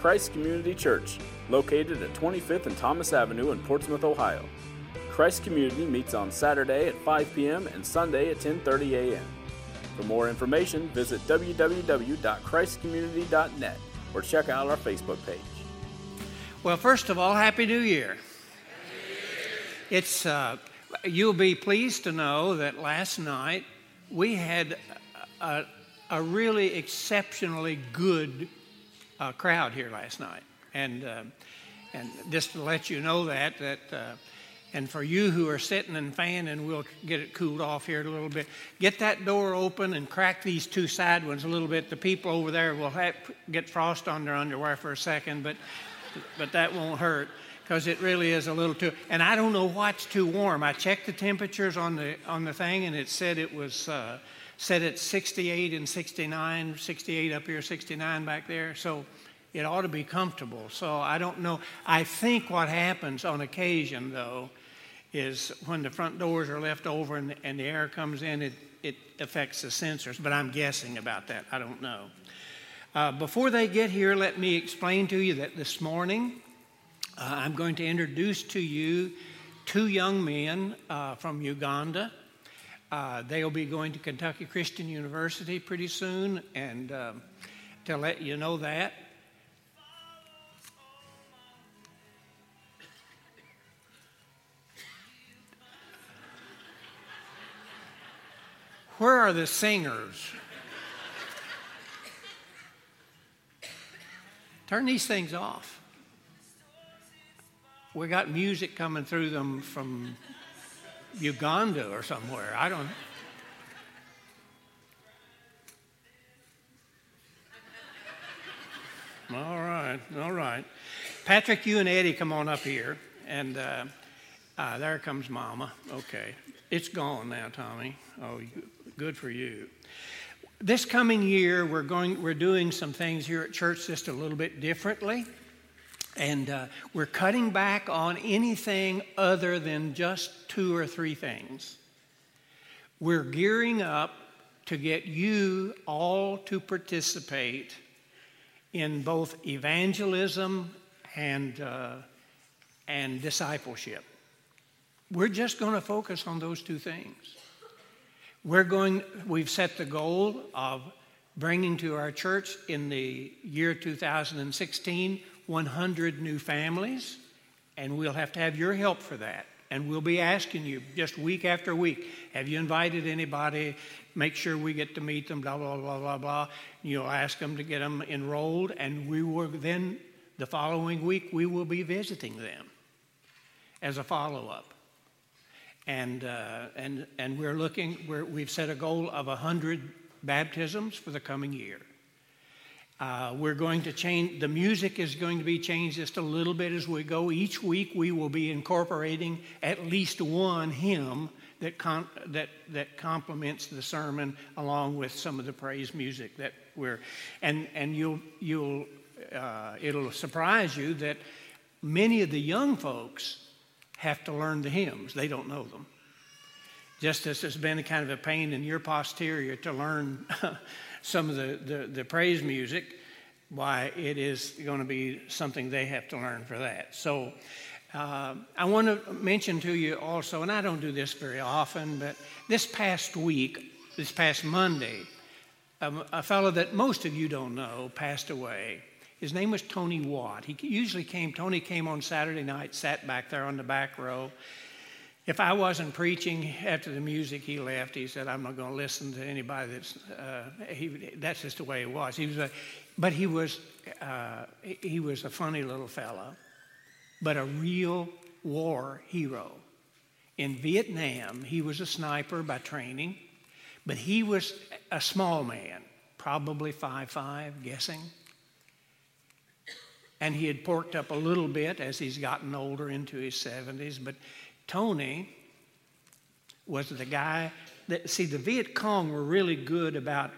Christ Community Church, located at 25th and Thomas Avenue in Portsmouth, Ohio. Christ Community meets on Saturday at 5 p.m. and Sunday at 10:30 a.m. For more information, visit www.christcommunity.net or check out our Facebook page. Well, first of all, Happy New Year. It's uh, you'll be pleased to know that last night we had a, a really exceptionally good uh, crowd here last night, and uh, and just to let you know that that. Uh, and for you who are sitting and fanning, we'll get it cooled off here a little bit. Get that door open and crack these two side ones a little bit. The people over there will have, get frost on their underwear for a second, but, but that won't hurt because it really is a little too. And I don't know what's too warm. I checked the temperatures on the on the thing, and it said it was uh, said it's 68 and 69, 68 up here, 69 back there. So it ought to be comfortable. So I don't know. I think what happens on occasion, though, is when the front doors are left over and, and the air comes in, it, it affects the sensors. But I'm guessing about that. I don't know. Uh, before they get here, let me explain to you that this morning uh, I'm going to introduce to you two young men uh, from Uganda. Uh, they'll be going to Kentucky Christian University pretty soon, and um, to let you know that, Where are the singers? Turn these things off. We got music coming through them from Uganda or somewhere. I don't All right, all right. Patrick, you and Eddie come on up here. And uh, uh, there comes Mama. Okay. It's gone now, Tommy. Oh, good for you. This coming year, we're going. We're doing some things here at church just a little bit differently, and uh, we're cutting back on anything other than just two or three things. We're gearing up to get you all to participate in both evangelism and uh, and discipleship. We're just going to focus on those two things. We're going, we've set the goal of bringing to our church in the year 2016 100 new families, and we'll have to have your help for that. And we'll be asking you just week after week have you invited anybody? Make sure we get to meet them, blah, blah, blah, blah, blah. You'll ask them to get them enrolled, and we will then, the following week, we will be visiting them as a follow up and, uh, and, and we're looking, we're, we've set a goal of 100 baptisms for the coming year. Uh, we're going to change, the music is going to be changed just a little bit as we go. Each week we will be incorporating at least one hymn that, con- that, that complements the sermon along with some of the praise music that we're, and, and you'll, you'll, uh, it'll surprise you that many of the young folks have to learn the hymns. They don't know them. Just as it's been a kind of a pain in your posterior to learn some of the, the, the praise music, why it is going to be something they have to learn for that. So uh, I want to mention to you also, and I don't do this very often, but this past week, this past Monday, um, a fellow that most of you don't know passed away. His name was Tony Watt. He usually came, Tony came on Saturday night, sat back there on the back row. If I wasn't preaching after the music, he left. He said, I'm not going to listen to anybody that's, uh, he, that's just the way he was. He was a, but he was, uh, he was a funny little fellow, but a real war hero. In Vietnam, he was a sniper by training, but he was a small man, probably five five, guessing and he had porked up a little bit as he's gotten older into his 70s. But Tony was the guy that, see, the Viet Cong were really good about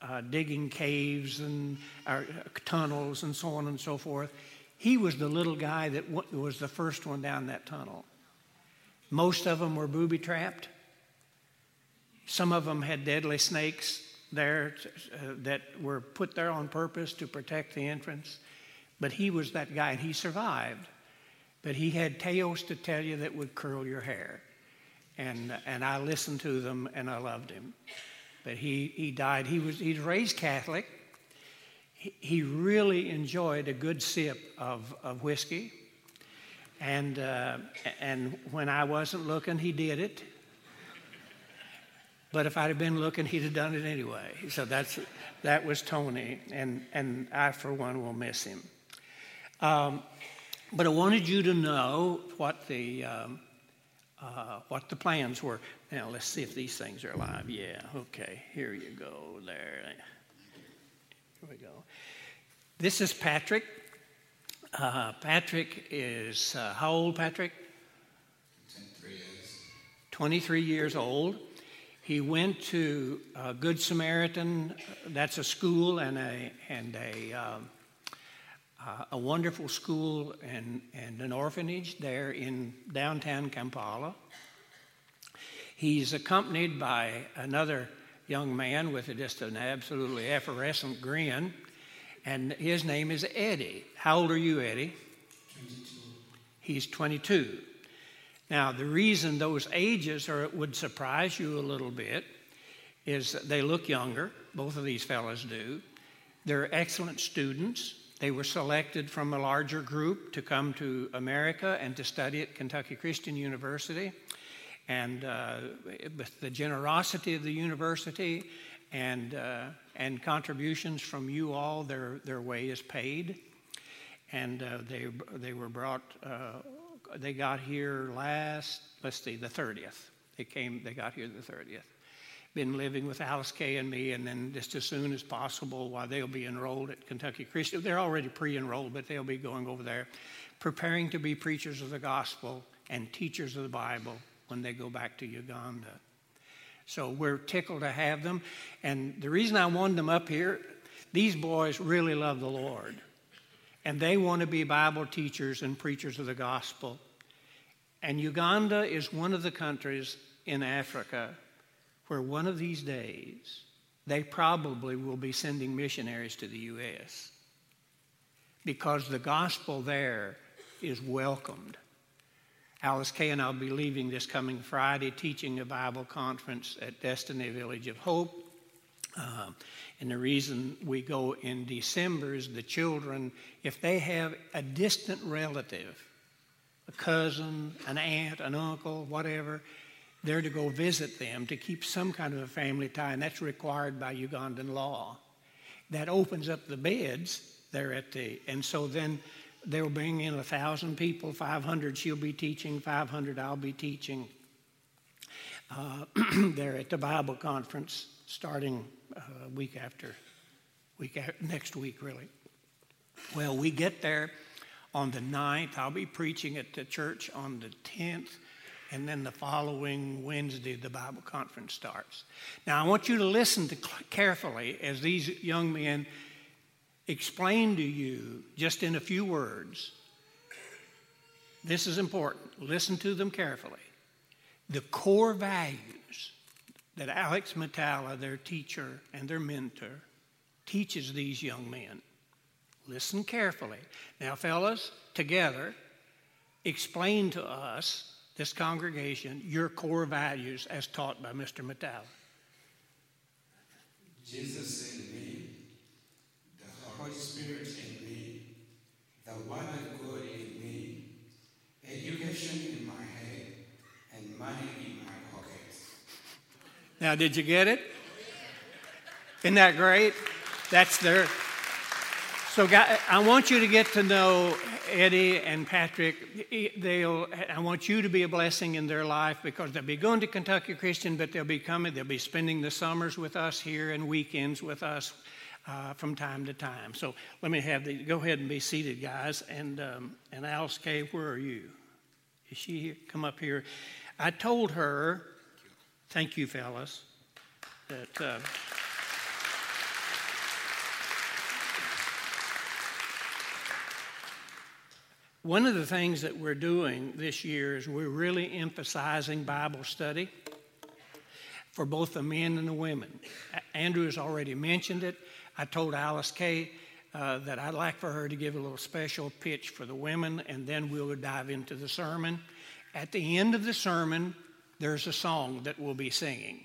uh, digging caves and uh, tunnels and so on and so forth. He was the little guy that w- was the first one down that tunnel. Most of them were booby trapped. Some of them had deadly snakes there uh, that were put there on purpose to protect the entrance. But he was that guy, and he survived. But he had tales to tell you that would curl your hair. And, and I listened to them, and I loved him. But he, he died. He was he's raised Catholic. He, he really enjoyed a good sip of, of whiskey. And, uh, and when I wasn't looking, he did it. But if I'd have been looking, he'd have done it anyway. So that's, that was Tony, and, and I, for one, will miss him. Um, but I wanted you to know what the, um, uh, what the plans were. Now, let's see if these things are alive. Yeah, okay, here you go. There. Here we go. This is Patrick. Uh, Patrick is, uh, how old, Patrick? 23 years. 23 years old. He went to uh, Good Samaritan. That's a school and a and a um, uh, a wonderful school and and an orphanage there in downtown Kampala. He's accompanied by another young man with just an absolutely effervescent grin, and his name is Eddie. How old are you, Eddie? 22. He's 22. Now, the reason those ages are, would surprise you a little bit is that they look younger. Both of these fellows do. They're excellent students. They were selected from a larger group to come to America and to study at Kentucky Christian University. And uh, with the generosity of the university and, uh, and contributions from you all, their, their way is paid. And uh, they, they were brought uh, they got here last, let's see, the 30th. They came, they got here the 30th. Been living with Alice Kay and me, and then just as soon as possible, while they'll be enrolled at Kentucky Christian, they're already pre enrolled, but they'll be going over there, preparing to be preachers of the gospel and teachers of the Bible when they go back to Uganda. So we're tickled to have them. And the reason I wanted them up here, these boys really love the Lord and they want to be Bible teachers and preachers of the gospel. And Uganda is one of the countries in Africa where one of these days they probably will be sending missionaries to the U.S. because the gospel there is welcomed. Alice Kay and I'll be leaving this coming Friday teaching a Bible conference at Destiny Village of Hope. Uh, and the reason we go in December is the children, if they have a distant relative, a cousin, an aunt, an uncle, whatever, they're to go visit them to keep some kind of a family tie, and that's required by Ugandan law. That opens up the beds there at the, and so then they'll bring in a thousand people, 500 she'll be teaching, 500 I'll be teaching. Uh, there at the Bible conference starting uh, week after week after, next week really well we get there on the 9th i'll be preaching at the church on the 10th and then the following wednesday the bible conference starts now i want you to listen to carefully as these young men explain to you just in a few words this is important listen to them carefully the core values that Alex Matala, their teacher and their mentor, teaches these young men. Listen carefully. Now, fellas, together, explain to us, this congregation, your core values as taught by Mr. Matala. Jesus in me, the Holy Spirit in me, the of God in me, education in my head, and money in my pockets. now, did you get it? Isn't that great? That's their. So, I want you to get to know Eddie and Patrick. They'll, I want you to be a blessing in their life because they'll be going to Kentucky Christian, but they'll be coming. They'll be spending the summers with us here and weekends with us uh, from time to time. So, let me have the. Go ahead and be seated, guys. And um, and Alice Kay, where are you? Is she here? Come up here. I told her Thank you, fellas. That, uh, one of the things that we're doing this year is we're really emphasizing Bible study for both the men and the women. Andrew has already mentioned it. I told Alice Kay uh, that I'd like for her to give a little special pitch for the women, and then we'll dive into the sermon. At the end of the sermon, there's a song that we'll be singing.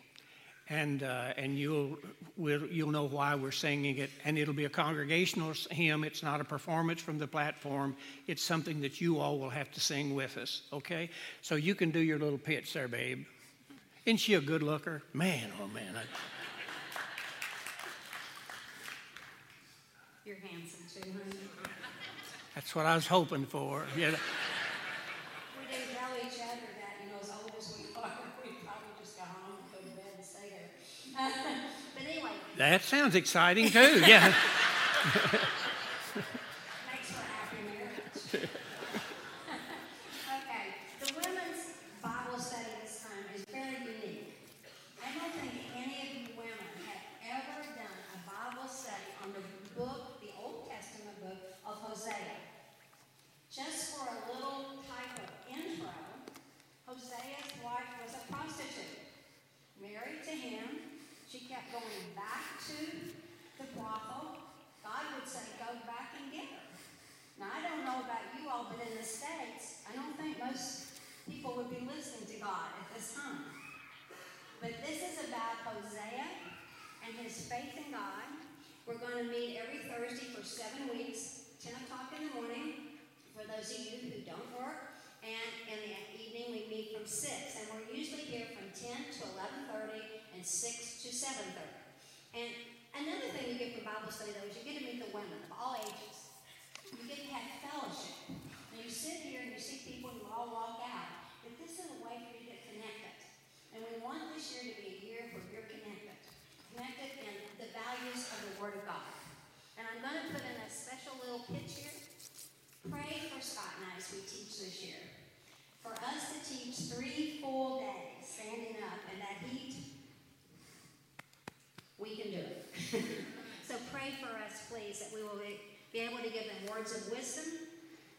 And, uh, and you'll, we'll, you'll know why we're singing it. And it'll be a congregational hymn. It's not a performance from the platform. It's something that you all will have to sing with us, okay? So you can do your little pitch there, babe. Isn't she a good looker? Man, oh man. I... You're handsome too. That's what I was hoping for. Yeah. We didn't tell each other that, you know, as old as we are, we probably just go home and go to bed and stay there. but anyway, That sounds exciting too. Yeah. makes for a happy marriage. okay, the women's Bible study this time is very unique. I don't think any of you women have ever done a Bible study on the book, the Old Testament book of Hosea. Just for a little type of intro, Hosea's wife was a prostitute. Married to him, she kept going back to the brothel. God would say, go back and get her. Now, I don't know about you all, but in the States, I don't think most people would be listening to God at this time. But this is about Hosea and his faith in God. We're going to meet every Thursday for seven weeks, 10 o'clock in the morning, for those of you who don't work. And in the evening, we meet from 6. And we're usually here from 10 to 11.30 and 6 to 7.30. And another thing you get from Bible study, though, is you get to meet the women of all ages. You get to have fellowship. And you sit here and you see people who all walk out. But this is a way for you to get connected. And we want this year to be a year where you're connected. Connected in the values of the Word of God. And I'm going to put in a special little pitch here. Pray for Scott and I as we teach this year. For us to teach three full days standing up in that heat, we can do it. so pray for us, please, that we will be able to give them words of wisdom,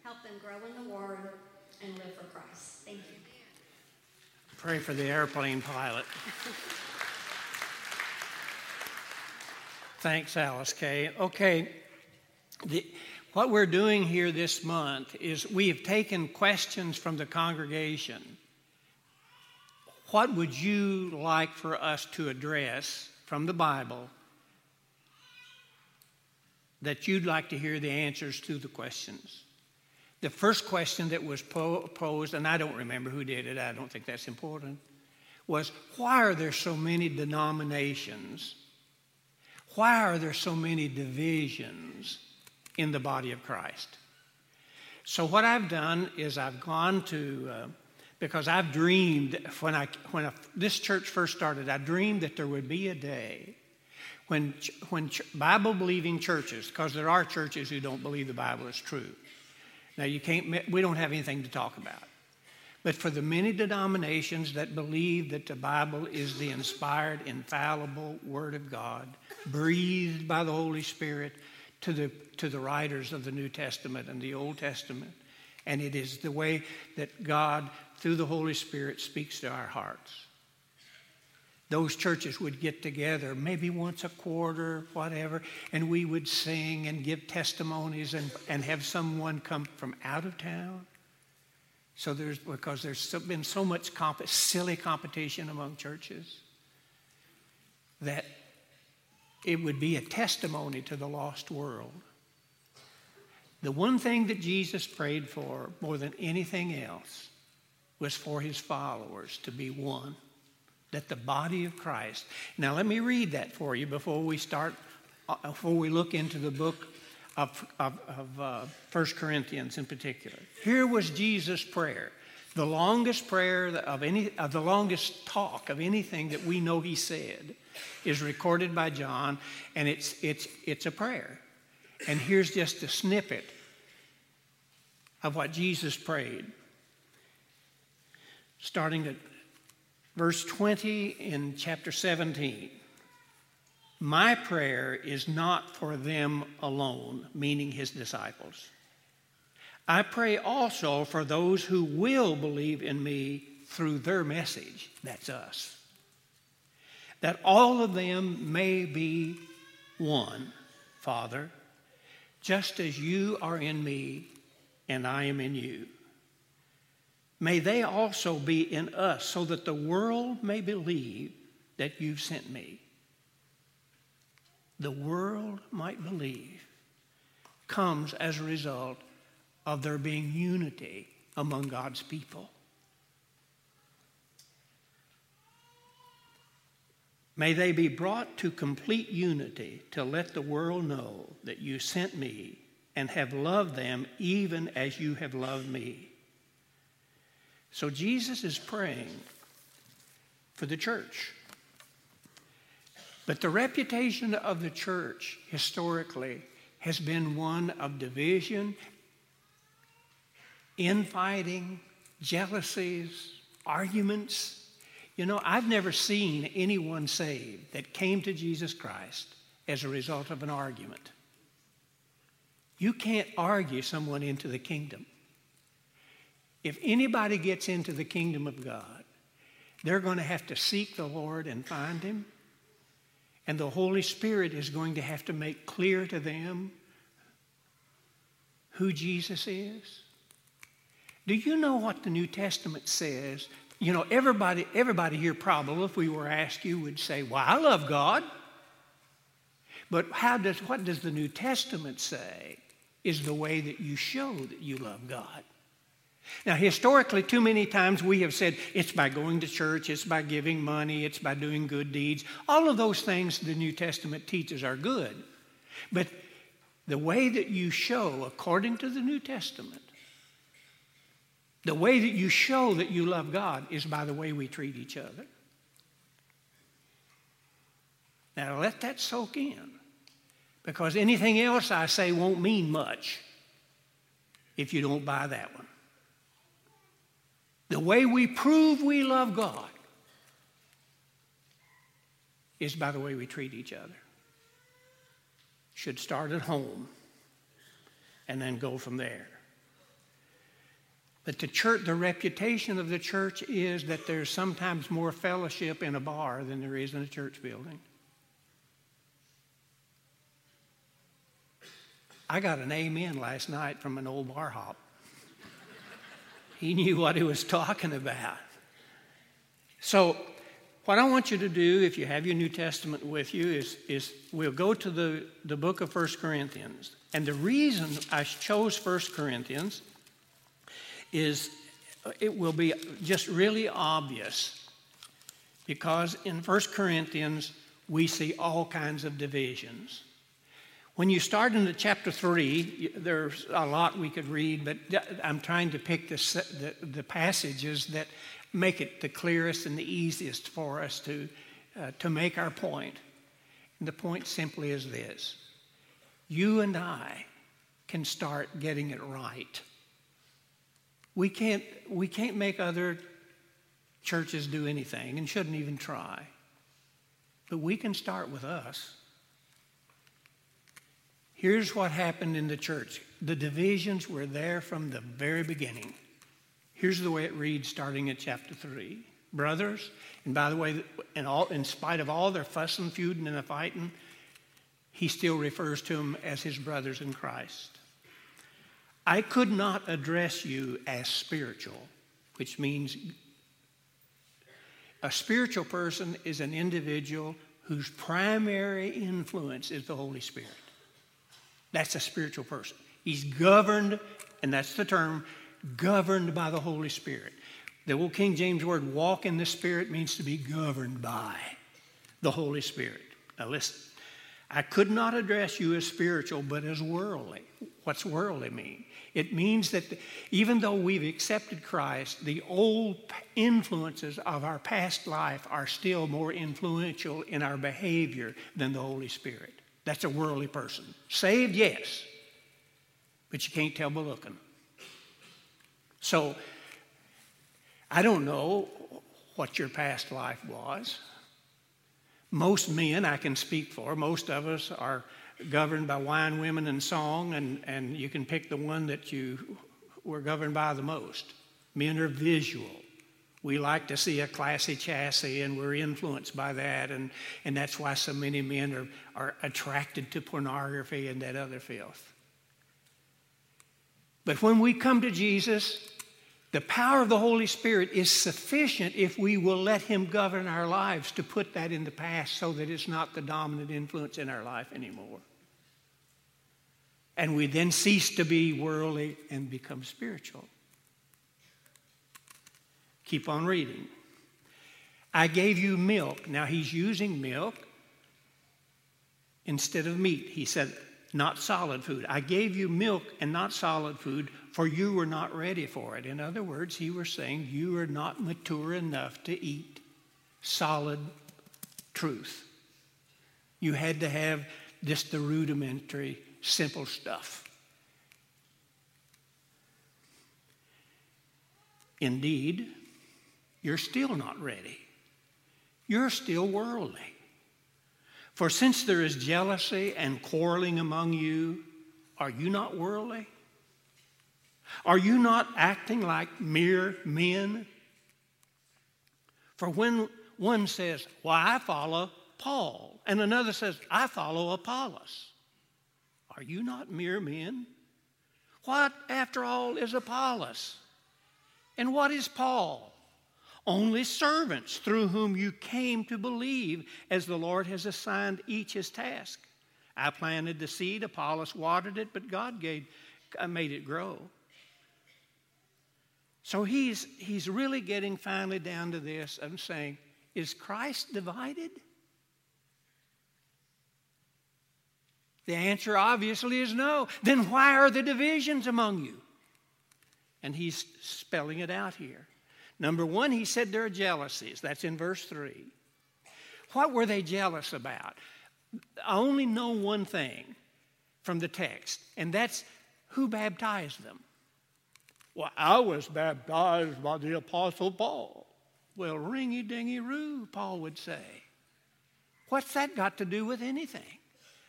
help them grow in the Word, and live for Christ. Thank you. Pray for the airplane pilot. Thanks, Alice Kay. Okay, the, what we're doing here this month is we have taken questions from the congregation. What would you like for us to address from the Bible that you'd like to hear the answers to the questions? The first question that was po- posed, and I don't remember who did it, I don't think that's important, was why are there so many denominations? Why are there so many divisions in the body of Christ? So, what I've done is I've gone to, uh, because I've dreamed, when, I, when I, this church first started, I dreamed that there would be a day when, when Bible believing churches, because there are churches who don't believe the Bible is true. Now, you can't, we don't have anything to talk about. But for the many denominations that believe that the Bible is the inspired, infallible Word of God, breathed by the Holy Spirit to the, to the writers of the New Testament and the Old Testament, and it is the way that God, through the Holy Spirit, speaks to our hearts. Those churches would get together maybe once a quarter, whatever, and we would sing and give testimonies and, and have someone come from out of town so there's because there's been so much comp- silly competition among churches that it would be a testimony to the lost world. The one thing that Jesus prayed for more than anything else was for his followers to be one, that the body of Christ. Now let me read that for you before we start, uh, before we look into the book of, of, of uh, 1 Corinthians in particular. Here was Jesus' prayer, the longest prayer of any, of the longest talk of anything that we know he said is recorded by John, and it's, it's, it's a prayer. And here's just a snippet of what Jesus prayed. Starting at verse 20 in chapter 17. My prayer is not for them alone, meaning his disciples. I pray also for those who will believe in me through their message. That's us. That all of them may be one, Father, just as you are in me and I am in you. May they also be in us, so that the world may believe that you've sent me. The world might believe comes as a result of there being unity among God's people. May they be brought to complete unity to let the world know that you sent me and have loved them even as you have loved me. So Jesus is praying for the church. But the reputation of the church historically has been one of division, infighting, jealousies, arguments. You know, I've never seen anyone saved that came to Jesus Christ as a result of an argument. You can't argue someone into the kingdom. If anybody gets into the kingdom of God, they're going to have to seek the Lord and find Him. And the Holy Spirit is going to have to make clear to them who Jesus is. Do you know what the New Testament says you know, everybody, everybody here probably, if we were asked you, would say, Well, I love God. But how does what does the New Testament say is the way that you show that you love God? Now, historically, too many times we have said it's by going to church, it's by giving money, it's by doing good deeds. All of those things the New Testament teaches are good. But the way that you show, according to the New Testament, the way that you show that you love God is by the way we treat each other. Now let that soak in. Because anything else I say won't mean much if you don't buy that one. The way we prove we love God is by the way we treat each other. Should start at home and then go from there. But the church, the reputation of the church is that there's sometimes more fellowship in a bar than there is in a church building. I got an amen last night from an old bar hop. He knew what he was talking about. So, what I want you to do, if you have your New Testament with you, is, is we'll go to the, the book of 1 Corinthians. And the reason I chose 1 Corinthians is it will be just really obvious because in 1 Corinthians we see all kinds of divisions. When you start into chapter 3, there's a lot we could read, but I'm trying to pick the, the, the passages that make it the clearest and the easiest for us to, uh, to make our point. And the point simply is this you and I can start getting it right we can't, we can't make other churches do anything and shouldn't even try. But we can start with us. Here's what happened in the church the divisions were there from the very beginning. Here's the way it reads starting at chapter 3. Brothers, and by the way, in, all, in spite of all their fussing, feuding, and the fighting, he still refers to them as his brothers in Christ. I could not address you as spiritual, which means a spiritual person is an individual whose primary influence is the Holy Spirit. That's a spiritual person. He's governed, and that's the term, governed by the Holy Spirit. The old King James word walk in the Spirit means to be governed by the Holy Spirit. Now listen, I could not address you as spiritual, but as worldly. What's worldly mean? It means that even though we've accepted Christ, the old influences of our past life are still more influential in our behavior than the Holy Spirit. That's a worldly person. Saved, yes, but you can't tell by looking. So, I don't know what your past life was. Most men, I can speak for, most of us are governed by wine, women, and song, and, and you can pick the one that you were governed by the most. Men are visual. We like to see a classy chassis, and we're influenced by that, and, and that's why so many men are, are attracted to pornography and that other filth. But when we come to Jesus, the power of the Holy Spirit is sufficient if we will let Him govern our lives to put that in the past so that it's not the dominant influence in our life anymore. And we then cease to be worldly and become spiritual. Keep on reading. I gave you milk. Now he's using milk instead of meat. He said, not solid food. I gave you milk and not solid food, for you were not ready for it. In other words, he was saying you are not mature enough to eat solid truth. You had to have just the rudimentary, simple stuff. Indeed, you're still not ready. You're still worldly. For since there is jealousy and quarreling among you, are you not worldly? Are you not acting like mere men? For when one says, Well, I follow Paul, and another says, I follow Apollos, are you not mere men? What, after all, is Apollos? And what is Paul? Only servants through whom you came to believe, as the Lord has assigned each his task. I planted the seed, Apollos watered it, but God gave, uh, made it grow. So he's, he's really getting finally down to this and saying, Is Christ divided? The answer obviously is no. Then why are the divisions among you? And he's spelling it out here. Number one, he said there are jealousies. That's in verse 3. What were they jealous about? I only know one thing from the text, and that's who baptized them. Well, I was baptized by the Apostle Paul. Well, ringy dingy roo, Paul would say. What's that got to do with anything?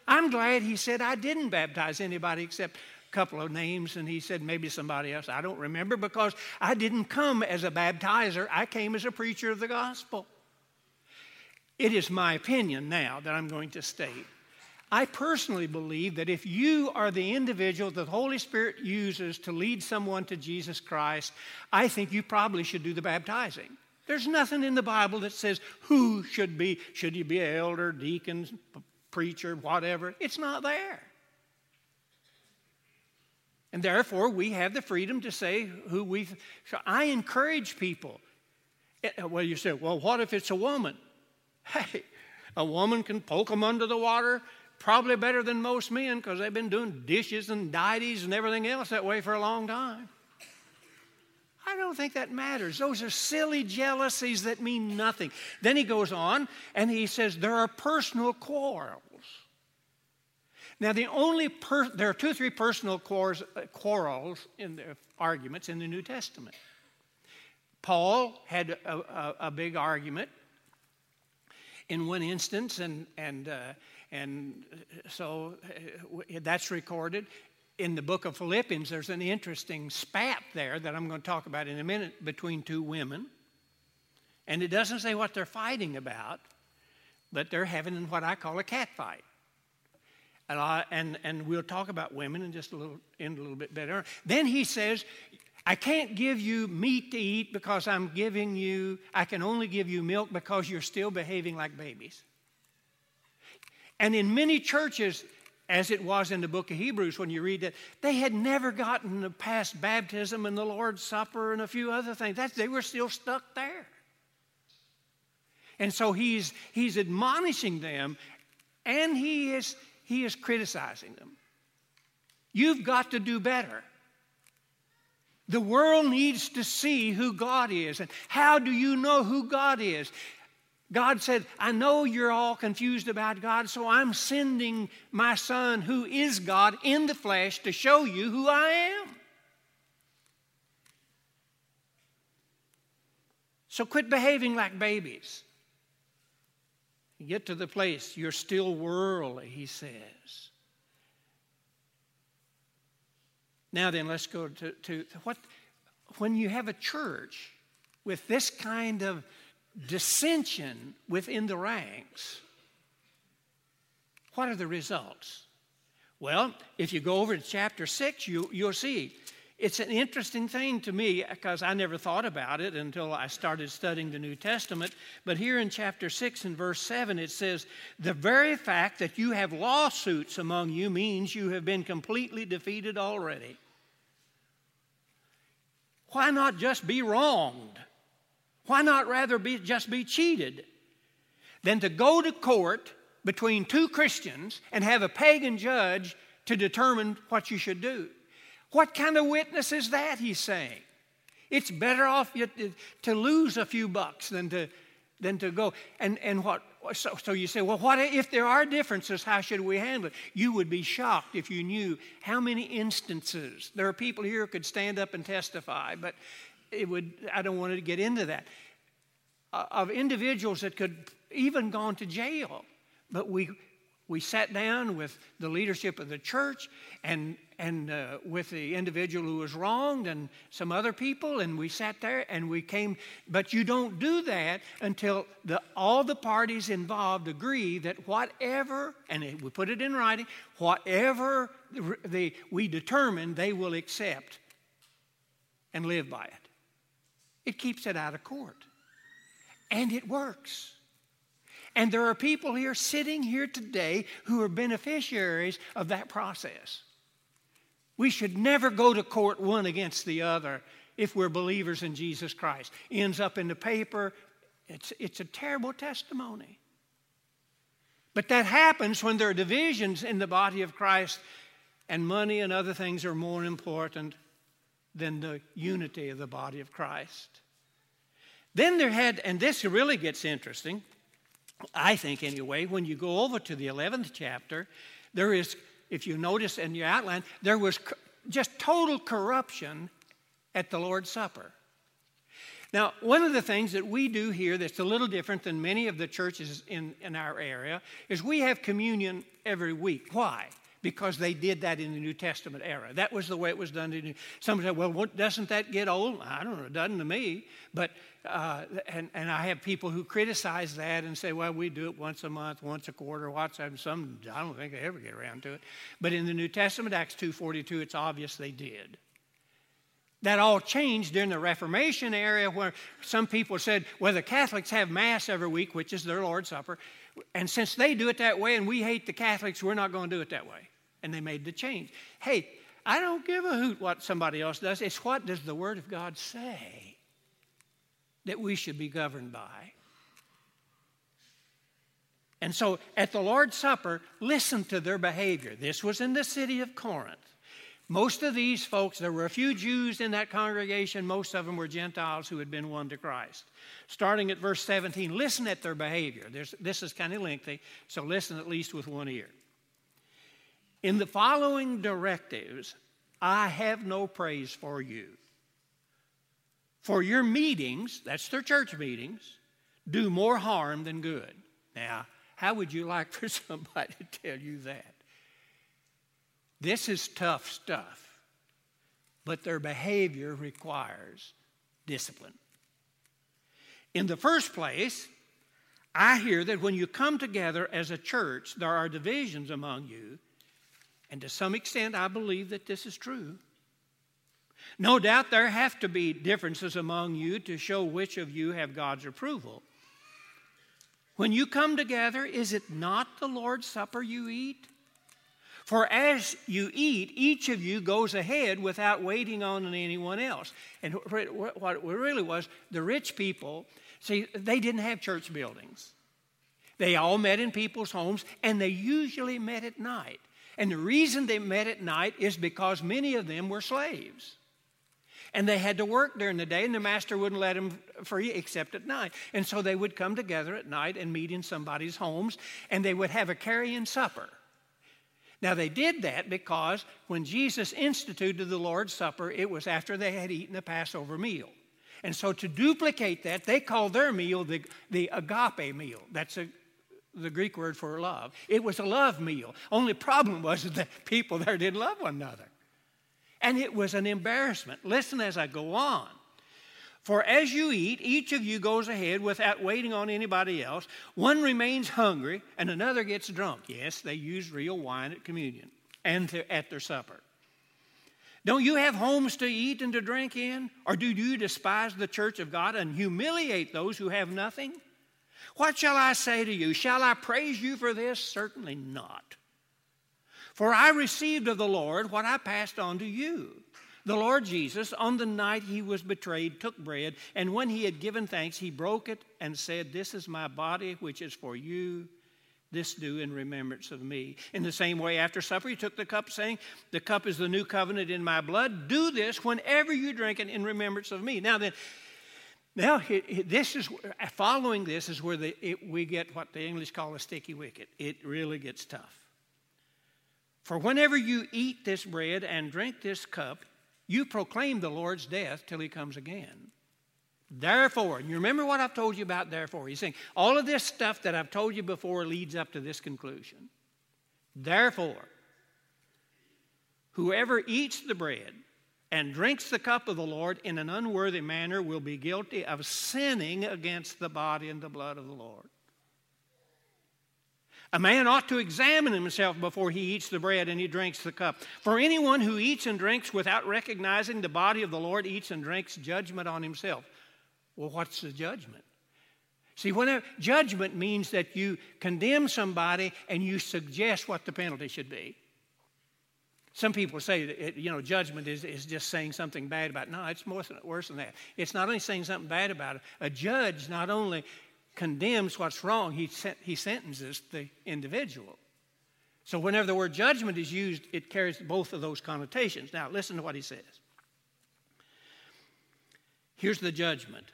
I'm glad he said I didn't baptize anybody except couple of names and he said maybe somebody else. I don't remember because I didn't come as a baptizer, I came as a preacher of the gospel. It is my opinion now that I'm going to state. I personally believe that if you are the individual that the Holy Spirit uses to lead someone to Jesus Christ, I think you probably should do the baptizing. There's nothing in the Bible that says who should be, should you be an elder, deacon, preacher, whatever. It's not there. And therefore, we have the freedom to say who we. So I encourage people. Eh, eh, well, you say, well, what if it's a woman? Hey, a woman can poke them under the water probably better than most men because they've been doing dishes and dieties and everything else that way for a long time. I don't think that matters. Those are silly jealousies that mean nothing. Then he goes on and he says there are personal quarrels. Now, the only per- there are two or three personal quarrels, quarrels in the arguments in the New Testament. Paul had a, a, a big argument in one instance, and and uh, and so uh, that's recorded in the book of Philippians. There's an interesting spat there that I'm going to talk about in a minute between two women, and it doesn't say what they're fighting about, but they're having what I call a cat fight. And, I, and, and we'll talk about women in just a little, in a little bit better. Then he says, I can't give you meat to eat because I'm giving you, I can only give you milk because you're still behaving like babies. And in many churches, as it was in the book of Hebrews when you read that, they had never gotten past baptism and the Lord's Supper and a few other things. That's, they were still stuck there. And so he's, he's admonishing them and he is he is criticizing them. You've got to do better. The world needs to see who God is. And how do you know who God is? God said, I know you're all confused about God, so I'm sending my Son, who is God, in the flesh to show you who I am. So quit behaving like babies. Get to the place, you're still worldly, he says. Now then, let's go to, to what, when you have a church with this kind of dissension within the ranks, what are the results? Well, if you go over to chapter 6, you, you'll see it's an interesting thing to me because I never thought about it until I started studying the New Testament. But here in chapter 6 and verse 7, it says, The very fact that you have lawsuits among you means you have been completely defeated already. Why not just be wronged? Why not rather be, just be cheated than to go to court between two Christians and have a pagan judge to determine what you should do? What kind of witness is that, he's saying? It's better off to lose a few bucks than to, than to go. And, and what, so, so you say, well, what if there are differences? How should we handle it? You would be shocked if you knew how many instances. There are people here who could stand up and testify, but it would, I don't want to get into that. Uh, of individuals that could even gone to jail, but we we sat down with the leadership of the church and, and uh, with the individual who was wronged and some other people, and we sat there and we came. But you don't do that until the, all the parties involved agree that whatever, and we put it in writing, whatever the, we determine, they will accept and live by it. It keeps it out of court. And it works. And there are people here sitting here today who are beneficiaries of that process. We should never go to court one against the other if we're believers in Jesus Christ. Ends up in the paper. It's, it's a terrible testimony. But that happens when there are divisions in the body of Christ, and money and other things are more important than the unity of the body of Christ. Then there had, and this really gets interesting, I think anyway, when you go over to the 11th chapter, there is, if you notice in your outline, there was just total corruption at the Lord's Supper. Now, one of the things that we do here that's a little different than many of the churches in, in our area is we have communion every week. Why? Because they did that in the New Testament era. That was the way it was done. Somebody said, well, what, doesn't that get old? I don't know, it doesn't to me. But, uh, and, and I have people who criticize that and say, well, we do it once a month, once a quarter, what's that? Some, I don't think they ever get around to it. But in the New Testament, Acts 2.42, it's obvious they did. That all changed during the Reformation era where some people said, well, the Catholics have Mass every week, which is their Lord's Supper. And since they do it that way and we hate the Catholics, we're not going to do it that way and they made the change. Hey, I don't give a hoot what somebody else does. It's what does the Word of God say that we should be governed by. And so at the Lord's Supper, listen to their behavior. This was in the city of Corinth. Most of these folks, there were a few Jews in that congregation, most of them were Gentiles who had been won to Christ. Starting at verse 17, listen at their behavior. There's, this is kind of lengthy, so listen at least with one ear. In the following directives, I have no praise for you. For your meetings, that's their church meetings, do more harm than good. Now, how would you like for somebody to tell you that? This is tough stuff, but their behavior requires discipline. In the first place, I hear that when you come together as a church, there are divisions among you and to some extent, I believe that this is true. No doubt there have to be differences among you to show which of you have God's approval. When you come together, is it not the Lord's Supper you eat? For as you eat, each of you goes ahead without waiting on anyone else. And what it really was, the rich people, see, they didn't have church buildings. They all met in people's homes, and they usually met at night. And the reason they met at night is because many of them were slaves. And they had to work during the day, and the master wouldn't let them free except at night. And so they would come together at night and meet in somebody's homes, and they would have a carrying supper. Now, they did that because when Jesus instituted the Lord's Supper, it was after they had eaten the Passover meal. And so, to duplicate that, they called their meal the, the agape meal. That's a the Greek word for love. It was a love meal. Only problem was that people there didn't love one another. And it was an embarrassment. Listen as I go on. For as you eat, each of you goes ahead without waiting on anybody else. One remains hungry and another gets drunk. Yes, they use real wine at communion and to, at their supper. Don't you have homes to eat and to drink in? Or do you despise the church of God and humiliate those who have nothing? What shall I say to you? Shall I praise you for this? Certainly not. For I received of the Lord what I passed on to you. The Lord Jesus, on the night he was betrayed, took bread, and when he had given thanks, he broke it and said, This is my body, which is for you. This do in remembrance of me. In the same way, after supper, he took the cup, saying, The cup is the new covenant in my blood. Do this whenever you drink it in remembrance of me. Now then, now this is uh, following this is where the, it, we get what the English call a sticky wicket. It really gets tough. For whenever you eat this bread and drink this cup, you proclaim the Lord's death till he comes again. Therefore, and you remember what I've told you about therefore. He's saying all of this stuff that I've told you before leads up to this conclusion. Therefore, whoever eats the bread and drinks the cup of the Lord in an unworthy manner will be guilty of sinning against the body and the blood of the Lord. A man ought to examine himself before he eats the bread and he drinks the cup. For anyone who eats and drinks without recognizing the body of the Lord eats and drinks judgment on himself. Well, what's the judgment? See, whenever judgment means that you condemn somebody and you suggest what the penalty should be. Some people say that it, you know judgment is, is just saying something bad about it. No, it's more worse than that. It's not only saying something bad about it. A judge not only condemns what's wrong, he, he sentences the individual. So whenever the word judgment is used, it carries both of those connotations. Now, listen to what he says. Here's the judgment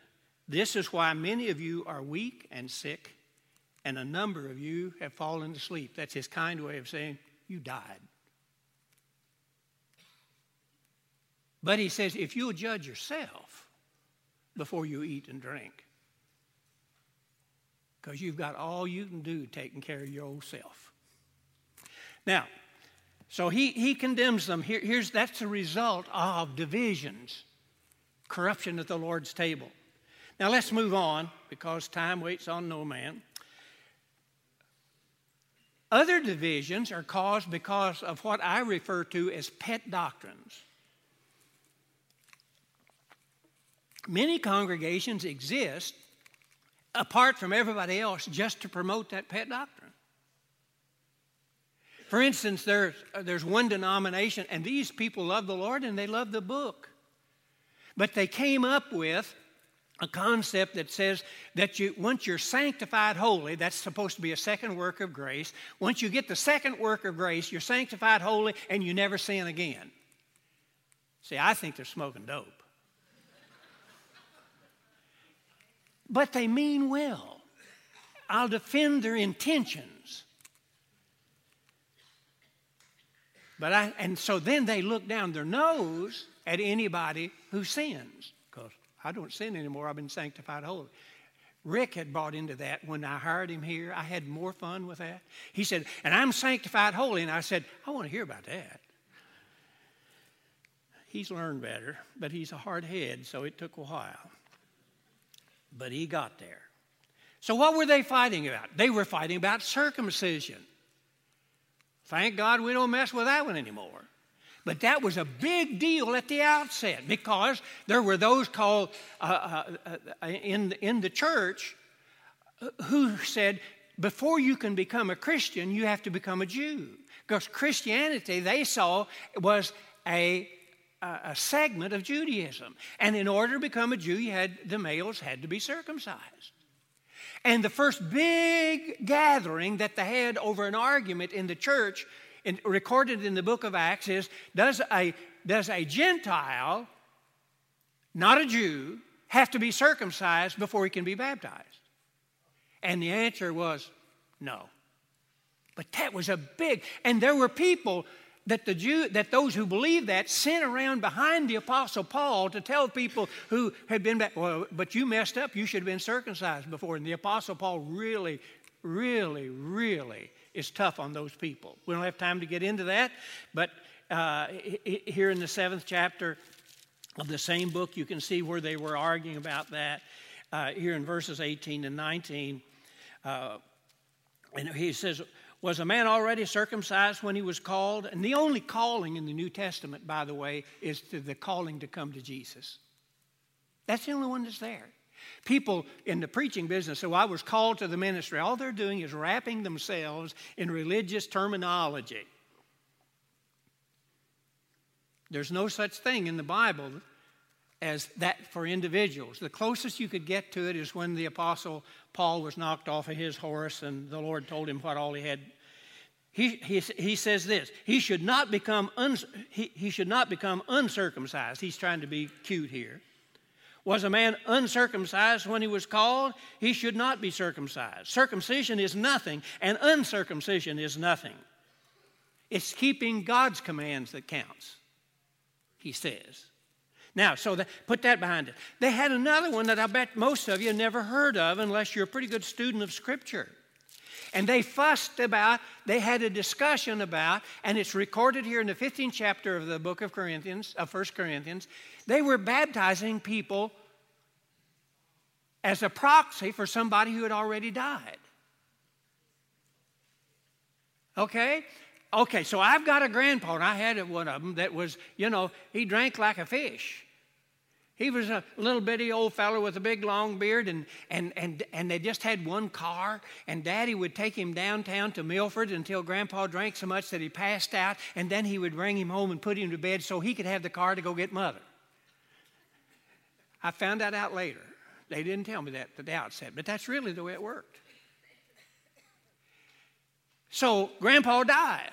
this is why many of you are weak and sick, and a number of you have fallen asleep. That's his kind way of saying, You died. But he says, if you'll judge yourself before you eat and drink, because you've got all you can do taking care of your old self. Now, so he, he condemns them. Here, here's, that's the result of divisions, corruption at the Lord's table. Now let's move on because time waits on no man. Other divisions are caused because of what I refer to as pet doctrines. Many congregations exist apart from everybody else just to promote that pet doctrine. For instance, there's, uh, there's one denomination, and these people love the Lord and they love the book. But they came up with a concept that says that you once you're sanctified holy that's supposed to be a second work of grace once you get the second work of grace you're sanctified holy and you never sin again see i think they're smoking dope but they mean well i'll defend their intentions but i and so then they look down their nose at anybody who sins because I don't sin anymore. I've been sanctified holy. Rick had bought into that when I hired him here. I had more fun with that. He said, and I'm sanctified holy. And I said, I want to hear about that. He's learned better, but he's a hard head, so it took a while. But he got there. So, what were they fighting about? They were fighting about circumcision. Thank God we don't mess with that one anymore. But that was a big deal at the outset because there were those called uh, uh, uh, in, in the church who said, before you can become a Christian, you have to become a Jew. Because Christianity, they saw, was a, a segment of Judaism. And in order to become a Jew, you had, the males had to be circumcised. And the first big gathering that they had over an argument in the church in, recorded in the book of Acts is does a, does a Gentile, not a Jew, have to be circumcised before he can be baptized? And the answer was no. But that was a big, and there were people that the Jew, that those who believed that sent around behind the apostle Paul to tell people who had been back, well, but you messed up, you should have been circumcised before. And the apostle Paul really, really, really is tough on those people. We don't have time to get into that, but uh, here in the seventh chapter of the same book, you can see where they were arguing about that. Uh, here in verses 18 and 19, uh, and he says, Was a man already circumcised when he was called? And the only calling in the New Testament, by the way, is to the calling to come to Jesus. That's the only one that's there. People in the preaching business, so I was called to the ministry, all they're doing is wrapping themselves in religious terminology. There's no such thing in the Bible as that for individuals. The closest you could get to it is when the Apostle Paul was knocked off of his horse and the Lord told him what all he had. He, he, he says this he should, not become un, he, he should not become uncircumcised. He's trying to be cute here. Was a man uncircumcised when he was called? He should not be circumcised. Circumcision is nothing, and uncircumcision is nothing. It's keeping God's commands that counts, he says. Now, so that, put that behind it. They had another one that I bet most of you never heard of unless you're a pretty good student of Scripture. And they fussed about, they had a discussion about, and it's recorded here in the 15th chapter of the book of Corinthians, of 1 Corinthians. They were baptizing people as a proxy for somebody who had already died. Okay? Okay, so I've got a grandpa, and I had one of them that was, you know, he drank like a fish. He was a little bitty old fellow with a big long beard, and, and, and, and they just had one car. And Daddy would take him downtown to Milford until Grandpa drank so much that he passed out, and then he would bring him home and put him to bed so he could have the car to go get Mother. I found that out later. They didn't tell me that at the outset, but that's really the way it worked. So grandpa dies.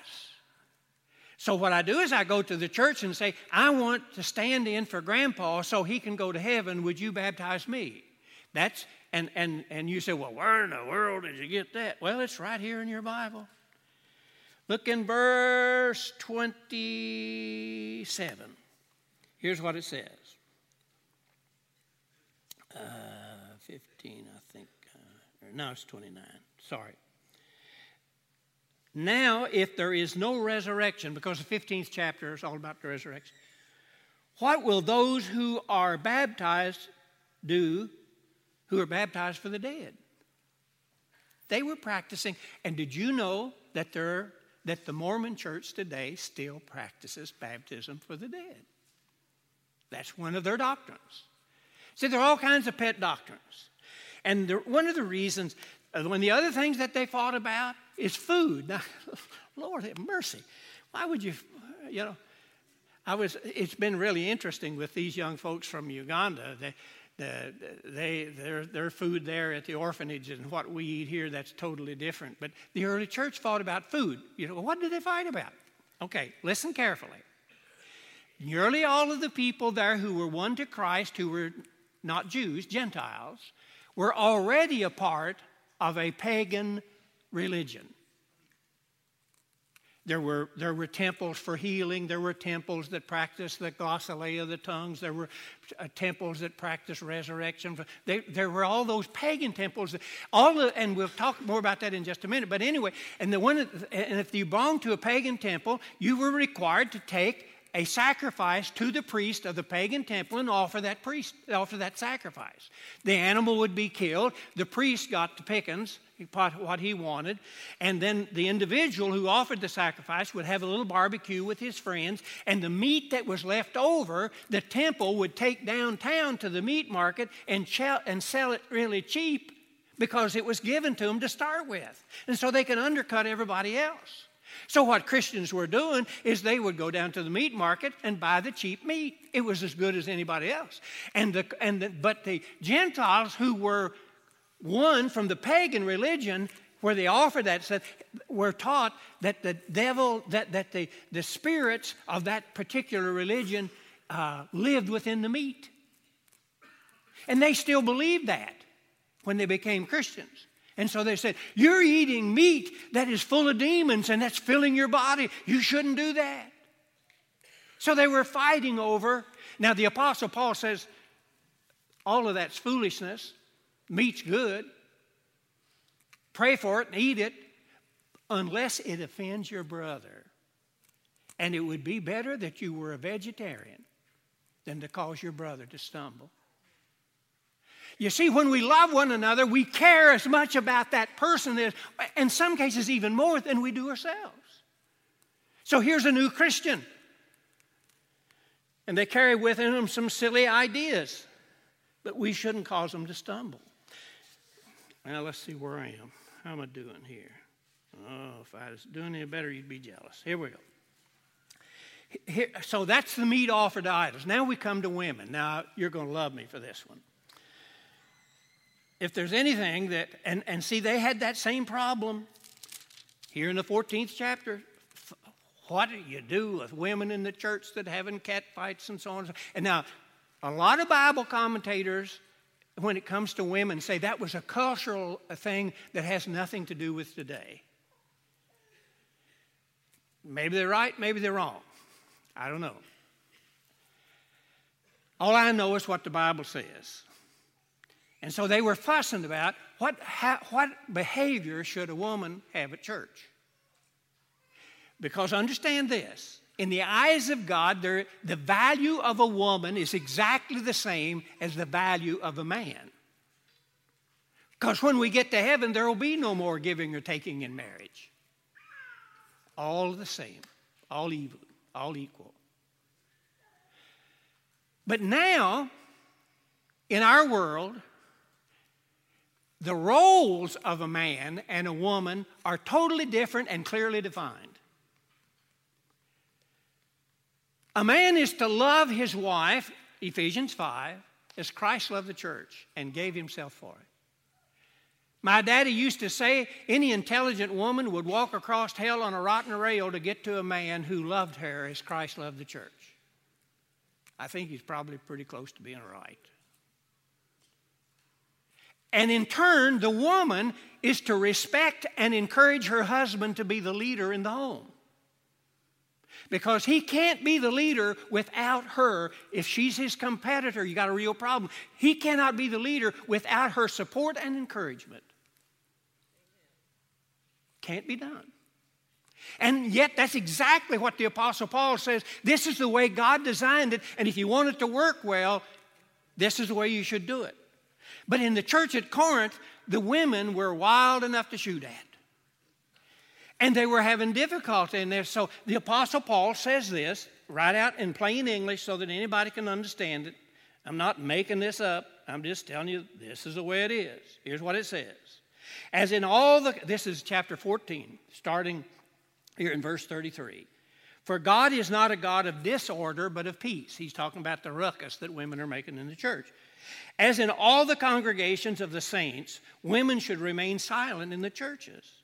So what I do is I go to the church and say, I want to stand in for grandpa so he can go to heaven. Would you baptize me? That's and and and you say, Well, where in the world did you get that? Well, it's right here in your Bible. Look in verse 27. Here's what it says. Uh, 15, I think. Uh, no, it's 29. Sorry. Now, if there is no resurrection, because the 15th chapter is all about the resurrection, what will those who are baptized do who are baptized for the dead? They were practicing. And did you know that, there, that the Mormon church today still practices baptism for the dead? That's one of their doctrines. See, there are all kinds of pet doctrines. And one of the reasons, one of the other things that they fought about is food. Now, Lord have mercy. Why would you, you know, I was, it's been really interesting with these young folks from Uganda. They, the, they, their, their food there at the orphanage and what we eat here, that's totally different. But the early church fought about food. You know, what did they fight about? Okay, listen carefully. Nearly all of the people there who were won to Christ, who were not Jews, Gentiles, were already a part of a pagan religion. There were, there were temples for healing. There were temples that practiced the glossolalia of the tongues. There were uh, temples that practiced resurrection. They, there were all those pagan temples. All the, and we'll talk more about that in just a minute. But anyway, and, the one, and if you belonged to a pagan temple, you were required to take a sacrifice to the priest of the pagan temple and offer that priest offer that sacrifice. The animal would be killed. The priest got the pickings, what he wanted, and then the individual who offered the sacrifice would have a little barbecue with his friends, and the meat that was left over, the temple would take downtown to the meat market and, sell it really cheap because it was given to them to start with, and so they could undercut everybody else. So, what Christians were doing is they would go down to the meat market and buy the cheap meat. It was as good as anybody else. And the, and the, but the Gentiles who were won from the pagan religion, where they offered that, were taught that the devil, that, that the, the spirits of that particular religion uh, lived within the meat. And they still believed that when they became Christians. And so they said, You're eating meat that is full of demons and that's filling your body. You shouldn't do that. So they were fighting over. Now, the Apostle Paul says, All of that's foolishness. Meat's good. Pray for it and eat it unless it offends your brother. And it would be better that you were a vegetarian than to cause your brother to stumble. You see, when we love one another, we care as much about that person, as, in some cases, even more than we do ourselves. So here's a new Christian. And they carry within them some silly ideas, but we shouldn't cause them to stumble. Now, let's see where I am. How am I doing here? Oh, if I was doing any better, you'd be jealous. Here we go. Here, so that's the meat offered to idols. Now we come to women. Now, you're going to love me for this one if there's anything that, and, and see, they had that same problem here in the 14th chapter. What do you do with women in the church that having cat fights and so on? And now, a lot of Bible commentators, when it comes to women, say that was a cultural thing that has nothing to do with today. Maybe they're right, maybe they're wrong. I don't know. All I know is what the Bible says. And so they were fussing about what, what behavior should a woman have at church. Because understand this in the eyes of God, the value of a woman is exactly the same as the value of a man. Because when we get to heaven, there will be no more giving or taking in marriage. All the same, all evil, all equal. But now, in our world, the roles of a man and a woman are totally different and clearly defined. A man is to love his wife, Ephesians 5, as Christ loved the church and gave himself for it. My daddy used to say any intelligent woman would walk across hell on a rotten rail to get to a man who loved her as Christ loved the church. I think he's probably pretty close to being right. And in turn, the woman is to respect and encourage her husband to be the leader in the home. Because he can't be the leader without her. If she's his competitor, you got a real problem. He cannot be the leader without her support and encouragement. Can't be done. And yet, that's exactly what the Apostle Paul says. This is the way God designed it, and if you want it to work well, this is the way you should do it. But in the church at Corinth, the women were wild enough to shoot at. And they were having difficulty in there. So the Apostle Paul says this right out in plain English so that anybody can understand it. I'm not making this up. I'm just telling you this is the way it is. Here's what it says. As in all the, this is chapter 14, starting here in verse 33. For God is not a God of disorder, but of peace. He's talking about the ruckus that women are making in the church. As in all the congregations of the saints, women should remain silent in the churches.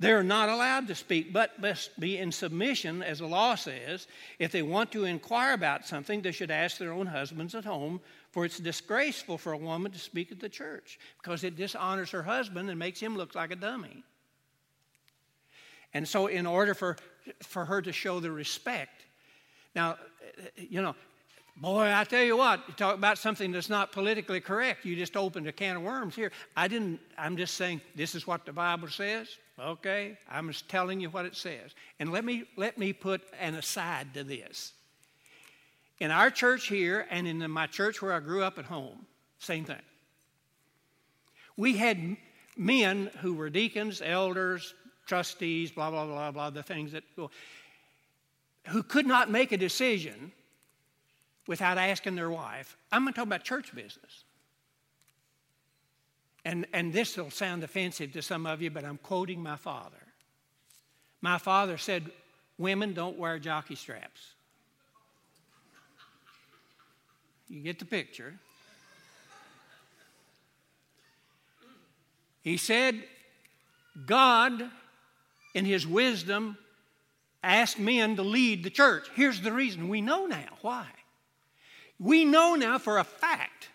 They are not allowed to speak, but must be in submission, as the law says. If they want to inquire about something, they should ask their own husbands at home, for it's disgraceful for a woman to speak at the church because it dishonors her husband and makes him look like a dummy. And so, in order for, for her to show the respect, now, you know, Boy, I tell you what, you talk about something that's not politically correct, you just opened a can of worms here. I didn't, I'm just saying this is what the Bible says. Okay? I'm just telling you what it says. And let me let me put an aside to this. In our church here and in my church where I grew up at home, same thing. We had men who were deacons, elders, trustees, blah, blah, blah, blah, the things that who could not make a decision without asking their wife. I'm going to talk about church business. And, and this will sound offensive to some of you, but I'm quoting my father. My father said, Women don't wear jockey straps. You get the picture. He said, God, in his wisdom, asked men to lead the church. Here's the reason we know now why. We know now for a fact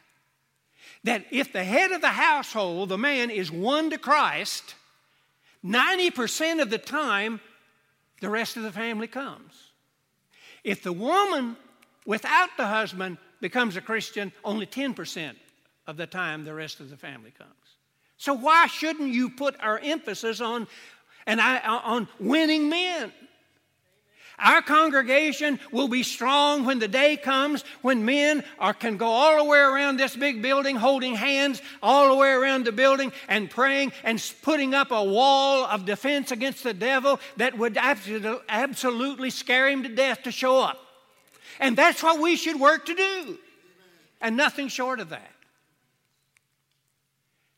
that if the head of the household, the man, is won to Christ, 90% of the time, the rest of the family comes. If the woman without the husband becomes a Christian, only 10% of the time the rest of the family comes. So why shouldn't you put our emphasis on and I, on winning men? Our congregation will be strong when the day comes when men are, can go all the way around this big building, holding hands all the way around the building and praying and putting up a wall of defense against the devil that would absolutely scare him to death to show up. And that's what we should work to do, and nothing short of that.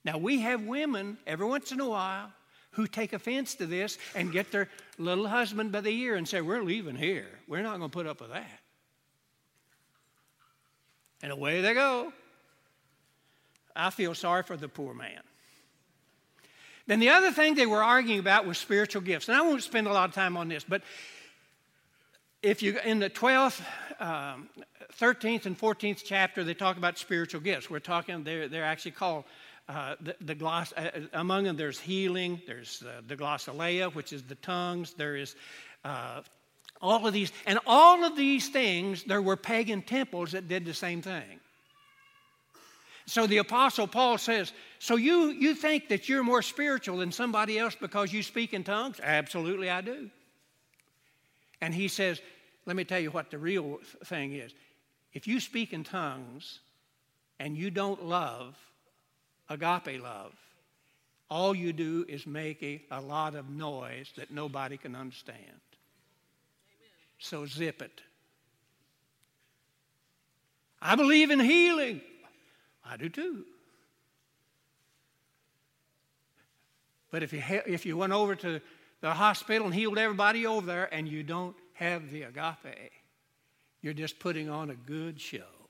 Now, we have women every once in a while who take offense to this and get their little husband by the ear and say, We're leaving here. We're not going to put up with that. And away they go. I feel sorry for the poor man. Then the other thing they were arguing about was spiritual gifts. And I won't spend a lot of time on this, but if you in the 12th, um, 13th, and 14th chapter, they talk about spiritual gifts. We're talking, they're, they're actually called uh, the, the gloss, uh, among them, there's healing, there's uh, the glossolalia, which is the tongues, there is uh, all of these. And all of these things, there were pagan temples that did the same thing. So the Apostle Paul says, So you, you think that you're more spiritual than somebody else because you speak in tongues? Absolutely, I do. And he says, Let me tell you what the real thing is. If you speak in tongues and you don't love, agape love, all you do is make a, a lot of noise that nobody can understand. Amen. So zip it. I believe in healing. I do too. But if you, if you went over to the hospital and healed everybody over there and you don't have the agape, you're just putting on a good show.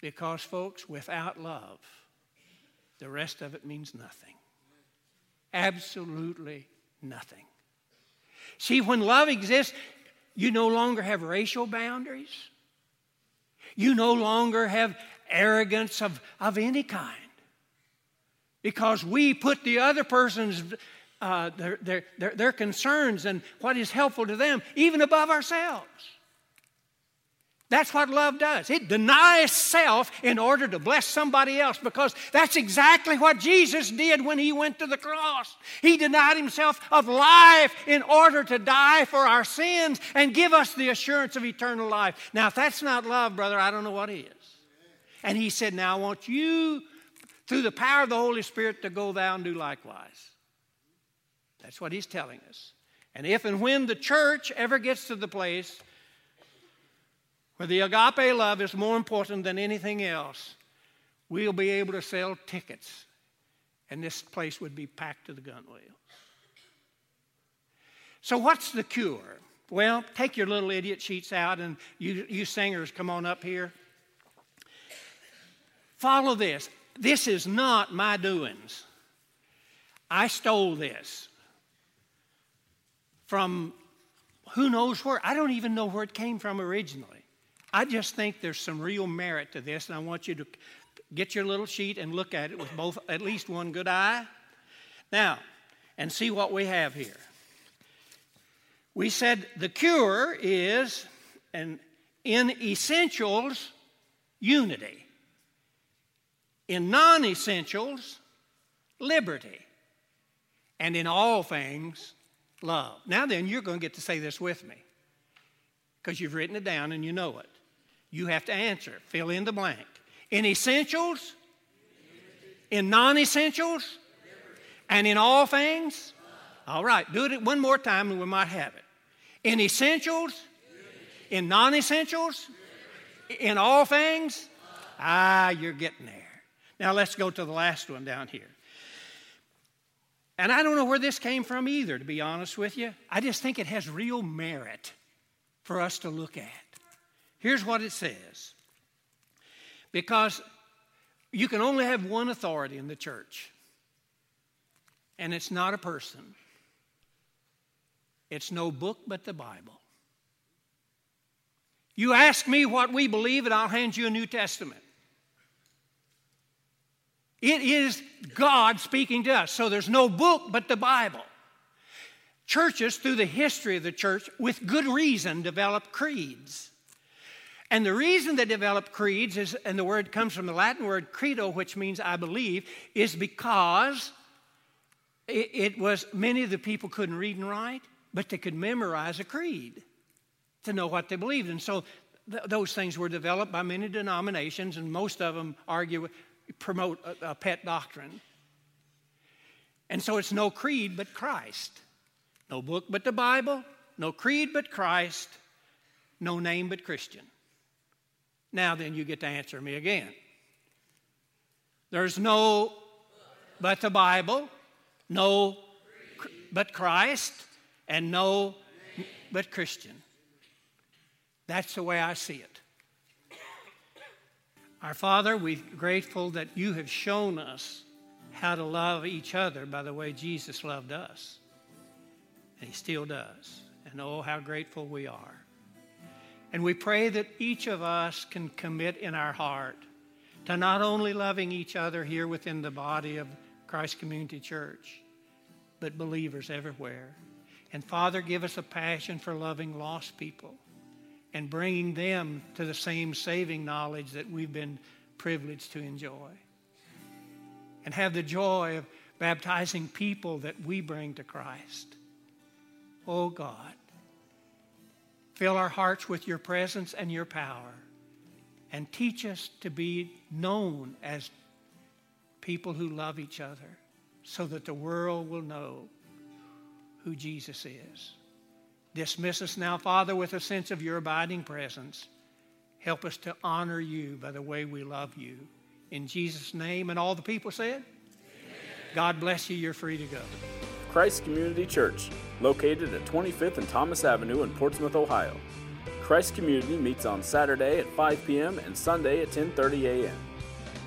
Because, folks, without love, the rest of it means nothing. Absolutely nothing. See, when love exists, you no longer have racial boundaries. You no longer have arrogance of, of any kind. Because we put the other person's uh, their, their, their, their concerns and what is helpful to them even above ourselves. That's what love does. It denies self in order to bless somebody else because that's exactly what Jesus did when he went to the cross. He denied himself of life in order to die for our sins and give us the assurance of eternal life. Now, if that's not love, brother, I don't know what is. And he said, Now I want you, through the power of the Holy Spirit, to go thou and do likewise. That's what he's telling us. And if and when the church ever gets to the place where the agape love is more important than anything else, we'll be able to sell tickets, and this place would be packed to the gunwale. So, what's the cure? Well, take your little idiot sheets out, and you, you singers, come on up here. Follow this. This is not my doings. I stole this from who knows where. I don't even know where it came from originally. I just think there's some real merit to this, and I want you to get your little sheet and look at it with both at least one good eye. Now, and see what we have here. We said the cure is an in essentials unity. In non essentials, liberty. And in all things, love. Now then, you're going to get to say this with me because you've written it down and you know it. You have to answer. Fill in the blank. In essentials, in non essentials, and in all things. All right, do it one more time and we might have it. In essentials, in non essentials, in all things. Ah, you're getting there. Now let's go to the last one down here. And I don't know where this came from either, to be honest with you. I just think it has real merit for us to look at. Here's what it says because you can only have one authority in the church, and it's not a person, it's no book but the Bible. You ask me what we believe, and I'll hand you a New Testament. It is God speaking to us. So there's no book but the Bible. Churches, through the history of the church, with good reason, develop creeds. And the reason they developed creeds is, and the word comes from the Latin word credo, which means I believe, is because it, it was many of the people couldn't read and write, but they could memorize a creed to know what they believed. And so th- those things were developed by many denominations, and most of them argue, promote a, a pet doctrine. And so it's no creed but Christ. No book but the Bible, no creed but Christ, no name but Christian. Now then, you get to answer me again. There's no but the Bible, no but Christ, and no but Christian. That's the way I see it. Our Father, we're grateful that you have shown us how to love each other by the way Jesus loved us. And He still does. And oh, how grateful we are. And we pray that each of us can commit in our heart to not only loving each other here within the body of Christ Community Church, but believers everywhere. And Father, give us a passion for loving lost people and bringing them to the same saving knowledge that we've been privileged to enjoy. And have the joy of baptizing people that we bring to Christ. Oh God, fill our hearts with your presence and your power and teach us to be known as people who love each other so that the world will know who Jesus is. Dismiss us now, Father, with a sense of your abiding presence. Help us to honor you by the way we love you. In Jesus' name, and all the people said, Amen. God bless you. You're free to go. Christ Community Church, located at 25th and Thomas Avenue in Portsmouth, Ohio. Christ Community meets on Saturday at 5 p.m. and Sunday at 10:30 a.m.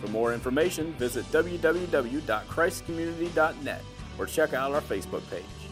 For more information, visit www.christcommunity.net or check out our Facebook page.